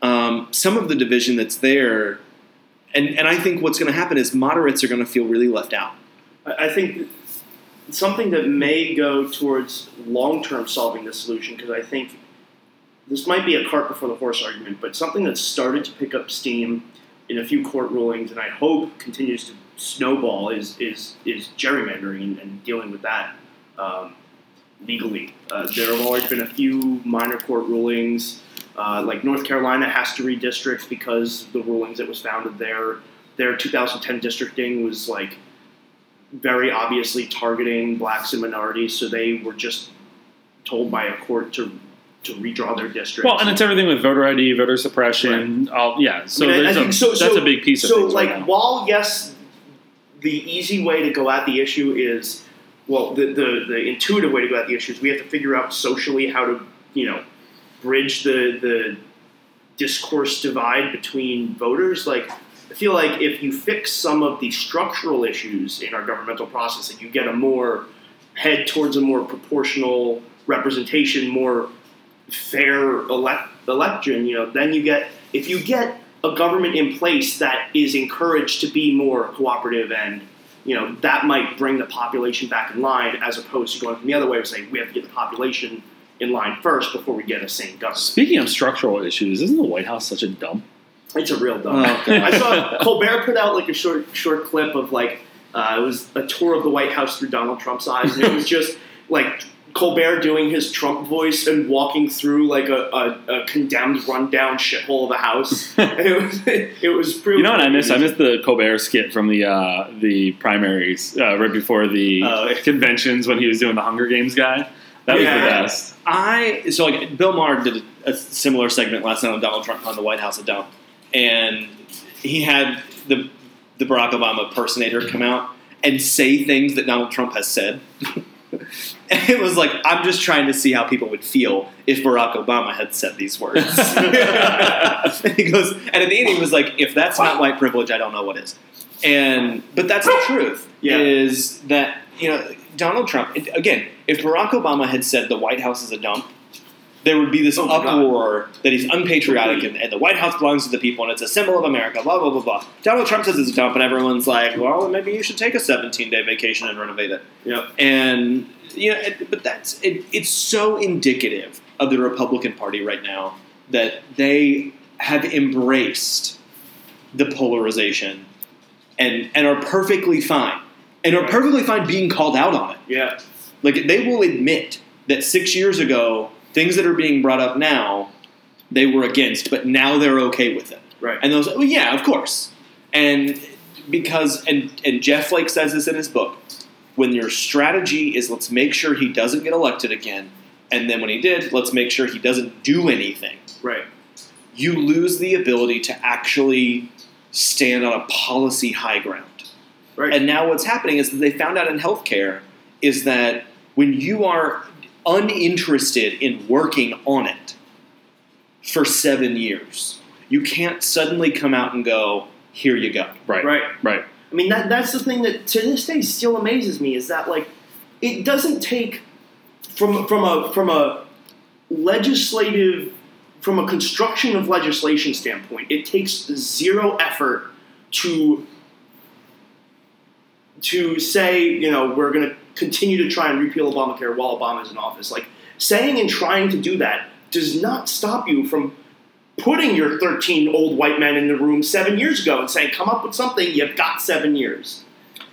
um, some of the division that's there. And and I think what's going to happen is moderates are going to feel really left out. I think something that may go towards long term solving the solution, because I think this might be a cart before the horse argument, but something that's started to pick up steam in a few court rulings, and I hope continues to snowball, is is is gerrymandering and, and dealing with that um, legally. Uh, there have always been a few minor court rulings, uh, like North Carolina has to redistrict because the rulings that was founded there. Their 2010 districting was like very obviously targeting blacks and minorities, so they were just told by a court to to redraw their district. Well, and it's everything with voter ID, voter suppression. All yeah. So, I mean, I- I a- think so- that's a big piece of so like right while yes, the easy way to go at the issue is well, the, the the intuitive way to go at the issue is we have to figure out socially how to you know bridge the the discourse divide between voters. Like I feel like if you fix some of the structural issues in our governmental process, and you get a more head towards a more proportional representation, more fair elect, election, you know, then you get if you get a government in place that is encouraged to be more cooperative and you know that might bring the population back in line as opposed to going from the other way of saying we have to get the population in line first before we get a sane government. Speaking of structural issues, isn't the White House such a dump? It's a real dumb. Oh. I saw Colbert put out like a short short clip of like uh, it was a tour of the White House through Donald Trump's eyes, and it was just like Colbert doing his Trump voice and walking through like a, a, a condemned, rundown shithole of a house. it was it was pretty. You know what I miss? I miss the Colbert skit from the uh, the primaries uh, right before the Oh. conventions when he was doing the Hunger Games guy. That was the best. I so like Bill Maher did a, a similar segment last night on Donald Trump on the White House at Dump, and he had the the Barack Obama impersonator come out and say things that Donald Trump has said. and it was like I'm just trying to see how people would feel if Barack Obama had said these words. and he goes, and at the end he was like, "If that's not white privilege, I don't know what is." And but that's the truth. Yeah. Is that you know Donald Trump again? If Barack Obama had said the White House is a dump, there would be this Oh my God. uproar that he's unpatriotic and, and the White House belongs to the people and it's a symbol of America. Blah blah blah blah. Donald Trump says it's a dump, and everyone's like, "Well, maybe you should take a 17 day vacation and renovate it." Yep. And you know, it, but that's it, it's so indicative of the Republican Party right now that they have embraced the polarization and and are perfectly fine and are perfectly fine being called out on it. Yeah. Like they will admit that six years ago, things that are being brought up now, they were against, but now they're okay with it. Right. And those, well, yeah, of course. And because, and, and Jeff Flake says this in his book, when your strategy is let's make sure he doesn't get elected again, and then when he did, let's make sure he doesn't do anything, right. you lose the ability to actually stand on a policy high ground. Right. And now what's happening is that they found out in healthcare is that when you are uninterested in working on it for seven years, you can't suddenly come out and go, here you go. Right. Right. Right. I mean, that that's the thing that to this day still amazes me is that like it doesn't take from from a from a legislative from a construction of legislation standpoint, it takes zero effort to to say, you know, we're going to continue to try and repeal Obamacare while Obama's in office. Like saying and trying to do that does not stop you from putting your 13 old white men in the room seven years ago and saying, come up with something, you've got seven years.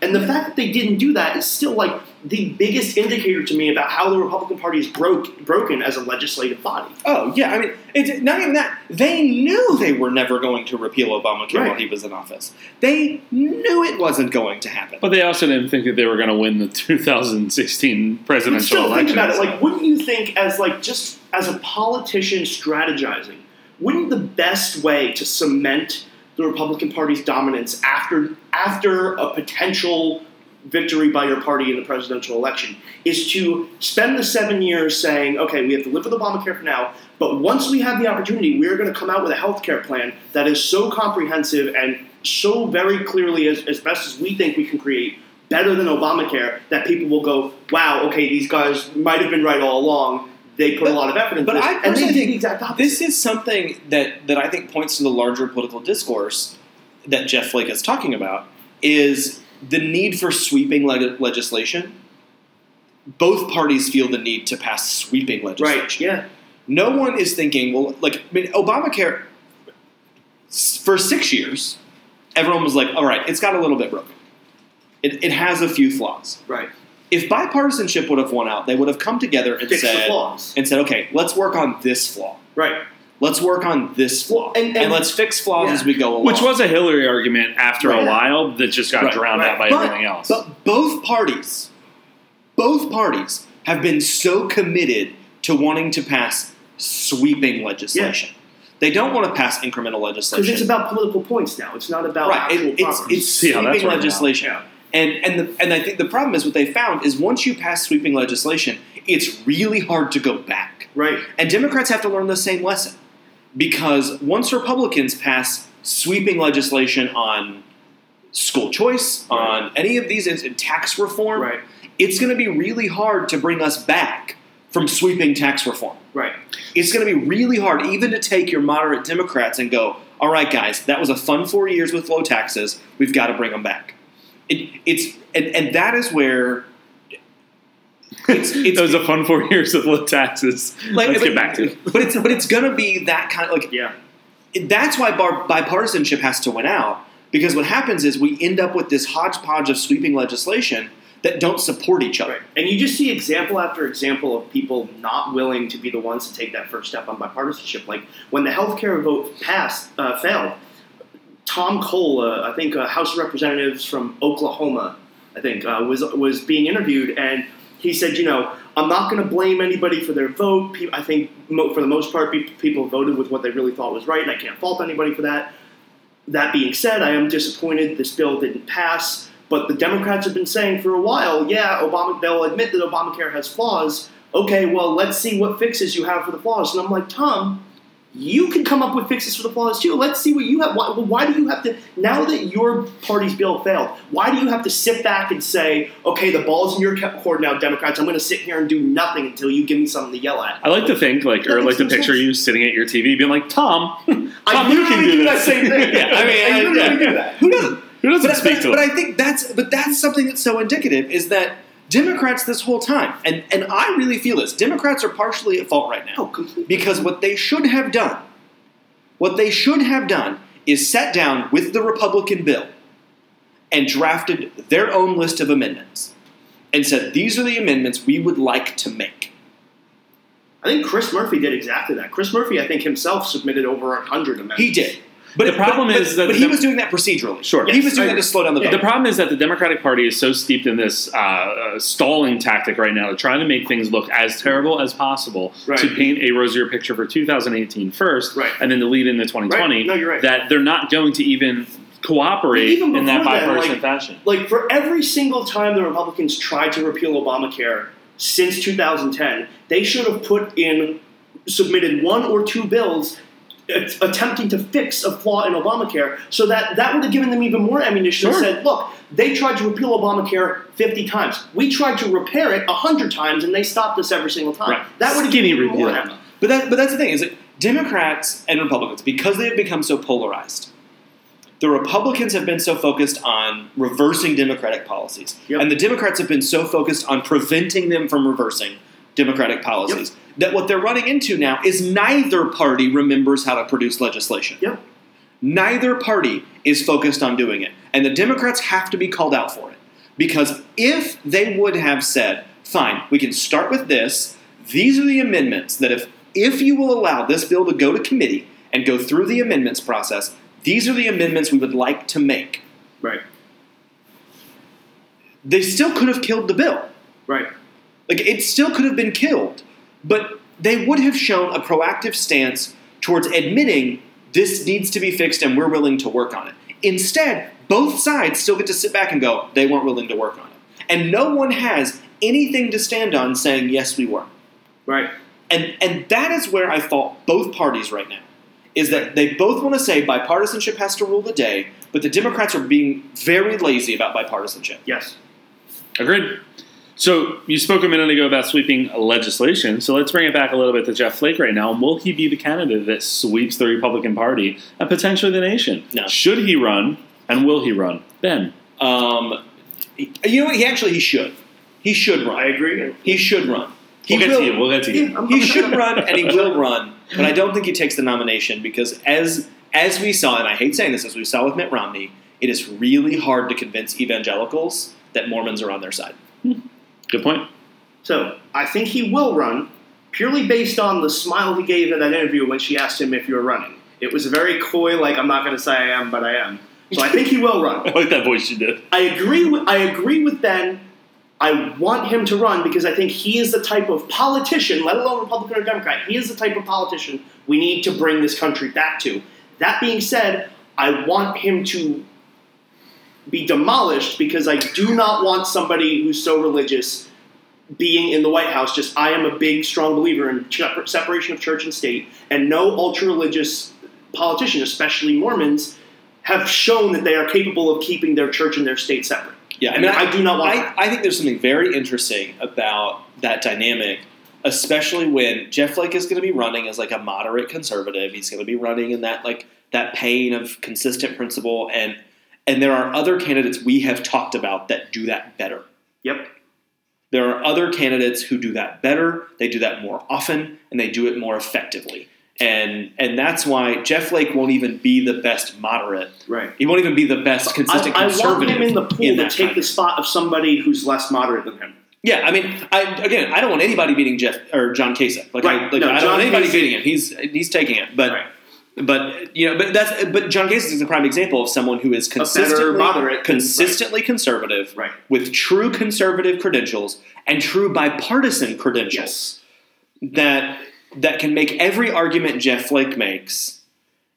And the fact that they didn't do that is still like the biggest indicator to me about how the Republican Party is broke, broken as a legislative body. Oh, yeah. I mean, it's not even that. They knew they were never going to repeal Obamacare Right. while he was in office. They knew it wasn't going to happen. But they also didn't think that they were going to win the 2016 But presidential still, election. think about it. Like, wouldn't you think, as like just as a politician strategizing, wouldn't the best way to cement the Republican Party's dominance after after a potential victory by your party in the presidential election is to spend the seven years saying, okay, we have to live with Obamacare for now, but once we have the opportunity, we're going to come out with a health care plan that is so comprehensive and so very clearly, as, as best as we think we can create, better than Obamacare, that people will go, wow, okay, these guys might have been right all along. They put But- a lot of effort into but this. I personally the think exact. This is something that, that I think points to the larger political discourse that Jeff Flake is talking about is the need for sweeping leg- legislation. Both parties feel the need to pass sweeping legislation. right, yeah. No one is thinking, well, like, I mean, Obamacare, for six years, everyone was like, all right, it's got a little bit broken. It, it has a few flaws. Right. If bipartisanship would have won out, they would have come together and Fix the said, flaws. and said, okay, let's work on this flaw. Right. Let's work on this flaw, Well, and- and- let's fix flaws yeah. as we go along. Which was a Hillary argument after Right. a while that just got Right, drowned right. out by but, everything else. But both parties, both parties have been so committed to wanting to pass sweeping legislation. They don't want to pass incremental legislation. Because it's about political points now. It's not about right. actual It, it's it's See how that's sweeping working out. legislation. Yeah. And and the, and I think the problem is what they found is once you pass sweeping legislation, it's really hard to go back. Right. And Democrats have to learn the same lesson. Because once Republicans pass sweeping legislation on school choice, Right. on any of these tax reform, Right. it's going to be really hard to bring us back from sweeping tax reform. Right. It's going to be really hard even to take your moderate Democrats and go, all right, guys, that was a fun four years with low taxes. We've got to bring them back. It, it's and, and that is where it's, it's it was a fun four years of low taxes. like, Let's like- get back to it. But it's but it's gonna be that kind of like Yeah. that's why bar, bipartisanship has to win out because what happens is we end up with this hodgepodge of sweeping legislation that don't support each other. Right. And you just see example after example of people not willing to be the ones to take that first step on bipartisanship. Like when the healthcare vote passed, uh, failed, Tom Cole, uh, I think uh, House of Representatives from Oklahoma, I think, uh, was was being interviewed, and he said, you know, I'm not going to blame anybody for their vote. I think for the most part, people voted with what they really thought was right, and I can't fault anybody for that. That being said, I am disappointed this bill didn't pass. But the Democrats have been saying for a while, yeah, Obama. They'll admit that Obamacare has flaws. Okay, well, let's see what fixes you have for the flaws. And I'm like, Tom, you can come up with fixes for the flaws too. Let's see what you have. Why, why do you have to? Now that your party's bill failed, why do you have to sit back and say, okay, the ball's in your court now, Democrats? I'm going to sit here and do nothing until you give me something to yell at. I like to think, like, That or like to picture sense. you sitting at your TV, being like, "Tom, Tom, I you can do, do that same thing. yeah, I mean, I I- literally yeah. do that. Who doesn't? Who doesn't But, speak but, to but him? I think that's but that's something that's so indicative is that Democrats this whole time, and and I really feel this. Democrats are partially at fault right now. Oh, completely. Because what they should have done, what they should have done is sat down with the Republican bill and drafted their own list of amendments and said, These are the amendments we would like to make. I think Chris Murphy did exactly that. Chris Murphy, I think himself submitted over a hundred amendments. He did. But The problem but, is that but the he Dem- was doing that procedurally. Sure. he was doing I that to slow down the vote. The problem is that the Democratic Party is so steeped in this uh, uh, stalling tactic right now to try to make things look as terrible as possible Right. to paint a rosier picture for 2018 first, Right. and then to lead into 2020. Right. No, you're right. That they're not going to even cooperate Even in that bipartisan like- fashion. like for every single time the Republicans tried to repeal Obamacare since 2010, they should have put in submitted one or two bills attempting to fix a flaw in Obamacare, so that that would have given them even more ammunition. Sure. And said, look, they tried to repeal Obamacare 50 times. We tried to repair it 100 times, and they stopped us every single time. Right. That would have Skinny given more ammo. But that, but that's the thing is that Democrats and Republicans, because they have become so polarized, the Republicans have been so focused on reversing Democratic policies, Yep. and the Democrats have been so focused on preventing them from reversing Democratic policies that what they're running into now is neither party remembers how to produce legislation. Yep. Neither party is focused on doing it, and the Democrats have to be called out for it because if they would have said, "Fine, we can start with this. These are the amendments that if if you will allow this bill to go to committee and go through the amendments process, these are the amendments we would like to make." Right. They still could have killed the bill. Right. Like it still could have been killed, but they would have shown a proactive stance towards admitting this needs to be fixed and we're willing to work on it. Instead, both sides still get to sit back and go, they weren't willing to work on it. And no one has anything to stand on saying, yes, we were. Right. And and that is where I fault both parties right now. Is that they both want to say bipartisanship has to rule the day, but the Democrats are being very lazy about bipartisanship. Yes. Agreed. So you spoke a minute ago about sweeping legislation. So let's bring it back a little bit to Jeff Flake right now. Will he be the candidate that sweeps the Republican Party and potentially the nation? No. Should he run, and will he run? Ben. Um, you know what? He actually he should. He should run. I agree. He should run. He We'll get will, to you. We'll get to you. Yeah, I'm- He should run, and he will run. But I don't think he takes the nomination because, as as we saw, and I hate saying this, as we saw with Mitt Romney, it is really hard to convince evangelicals that Mormons are on their side. Good point. So I think he will run, purely based on the smile he gave in that interview when she asked him if you were running. It was a very coy, like I'm not going to say I am, but I am. So I think he will run. I like that voice you did. I agree. With, I agree with Ben. I want him to run because I think he is the type of politician, let alone Republican or Democrat. He is the type of politician we need to bring this country back to. That being said, I want him to be demolished because I do not want somebody who's so religious being in the White House. Just I am a big, strong believer in separation of church and state, and no ultra religious politician, especially Mormons, have shown that they are capable of keeping their church and their state separate. Yeah, I mean, I do not want. I, I think there's something very interesting about that dynamic, especially when Jeff Flake is going to be running as like a moderate conservative. He's going to be running in that like that pain of consistent principle, and and there are other candidates we have talked about that do that better. Yep. There are other candidates who do that better. They do that more often, and they do it more effectively. And and that's why Jeff Flake won't even be the best moderate. Right. He won't even be the best consistent I, I conservative. want him in the pool in to take kind. the spot of somebody who's less moderate than him. Yeah, I mean, I, again, I don't want anybody beating Jeff or John Kasich. Like, I, Right. like No, I don't John want anybody Kasich- beating him. He's he's taking it, but Right. But you know, but that's but John Kasich is a prime example of someone who is consistently moderate consistently conservative, Right. with true conservative credentials and true bipartisan credentials that that can make every argument Jeff Flake makes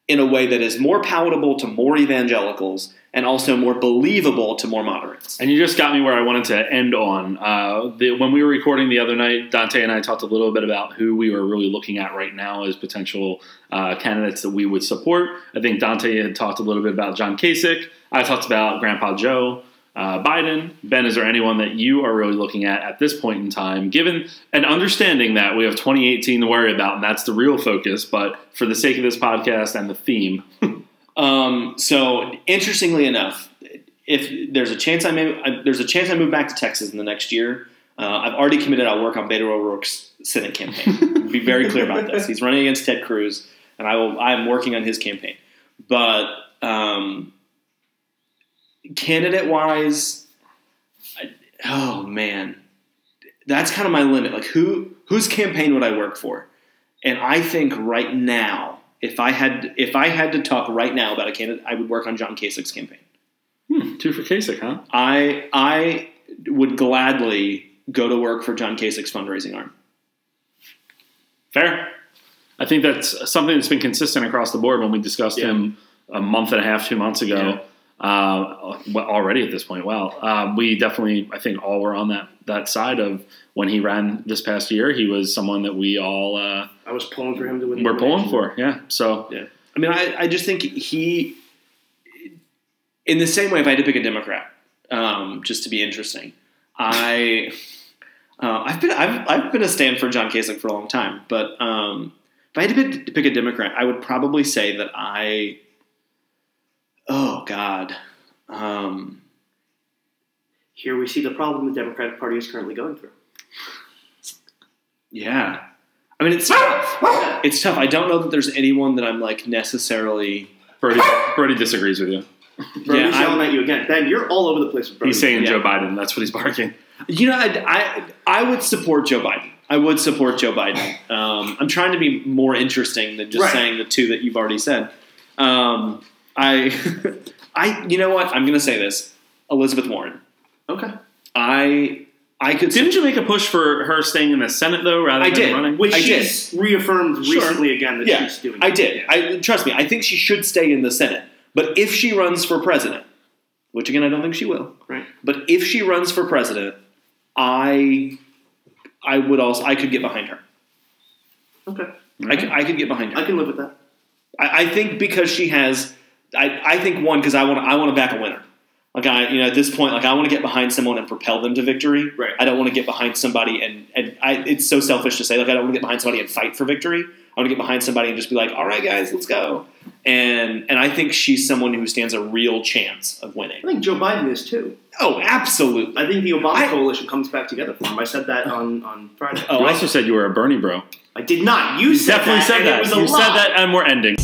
in a way that is more palatable to more evangelicals and also more believable to more moderates. And you just got me where I wanted to end on. Uh, the, when we were recording the other night, Dante and I talked a little bit about who we were really looking at right now as potential uh, candidates that we would support. I think Dante had talked a little bit about John Kasich. I talked about Grandpa Joe. Uh, Biden, Ben, is there anyone that you are really looking at at this point in time, given and understanding that we have 2018 to worry about, and that's the real focus, but for the sake of this podcast and the theme, Um, so interestingly enough, if there's a chance I may, there's a chance I move back to Texas in the next year. Uh, I've already committed. I'll work on Beto O'Rourke's Senate campaign. Be very clear about this. He's running against Ted Cruz, and I will. I am working on his campaign. But um, candidate wise, oh man, that's kind of my limit. Like who whose campaign would I work for? And I think right now, if I had if I had to talk right now about a candidate, I would work on John Kasich's campaign. Hmm, two for Kasich, huh? I I would gladly go to work for John Kasich's fundraising arm. Fair. I think that's something that's been consistent across the board when we discussed Yeah. him a month and a half, two months ago. Uh, already at this point, wow. Um, we definitely, I think, all were on that that side of when he ran this past year. He was someone that we all uh, I was pulling for him to win. We're pulling for. Yeah. So Yeah. I mean, I, I just think he, in the same way, if I had to pick a Democrat, um, just to be interesting, I, uh, I've been I've, I've been a stand for John Kasich for a long time, but um, if I had to pick, to pick a Democrat, I would probably say that I, oh God, um, Here we see the problem the Democratic Party is currently going through. yeah. I mean, it's tough. It's tough. I don't know that there's anyone that I'm like necessarily. Brody, Brody disagrees with you. Brody's I'm- yelling at you again. Ben, you're all over the place with Brody. He's saying Yeah. Joe Biden. That's what he's barking. You know, I, I, I would support Joe Biden. I would support Joe Biden. Um, I'm trying to be more interesting than just Right. saying the two that you've already said. Um, I, I, you know what? I'm going to say this: Elizabeth Warren. Okay. I, I could. Didn't you make a push for her staying in the Senate though, rather I than did. running? Which I did. she's reaffirmed Sure. recently again that Yeah, she's doing. I did. I trust me. I think she should stay in the Senate. But if she runs for president, which again I don't think she will, Right. but if she runs for president, I, I would also I could get behind her. Okay. I could, I could get behind her. I can live with that. I, I think because she has, I, I think one because I want I want to back a winner. Like I, you know, at this point, like I want to get behind someone and propel them to victory. Right. I don't want to get behind somebody and and I, it's so selfish to say like I don't want to get behind somebody and fight for victory. I want to get behind somebody and just be like, all right, guys, let's go. And and I think she's someone who stands a real chance of winning. I think Joe Biden is too. Oh, absolutely. I think the Obama I- coalition comes back together for him. I said that on, on Friday. Oh, You I- also said you were a Bernie bro. I did not. You, You said definitely that, said that. It was You lie. said that, and we're ending.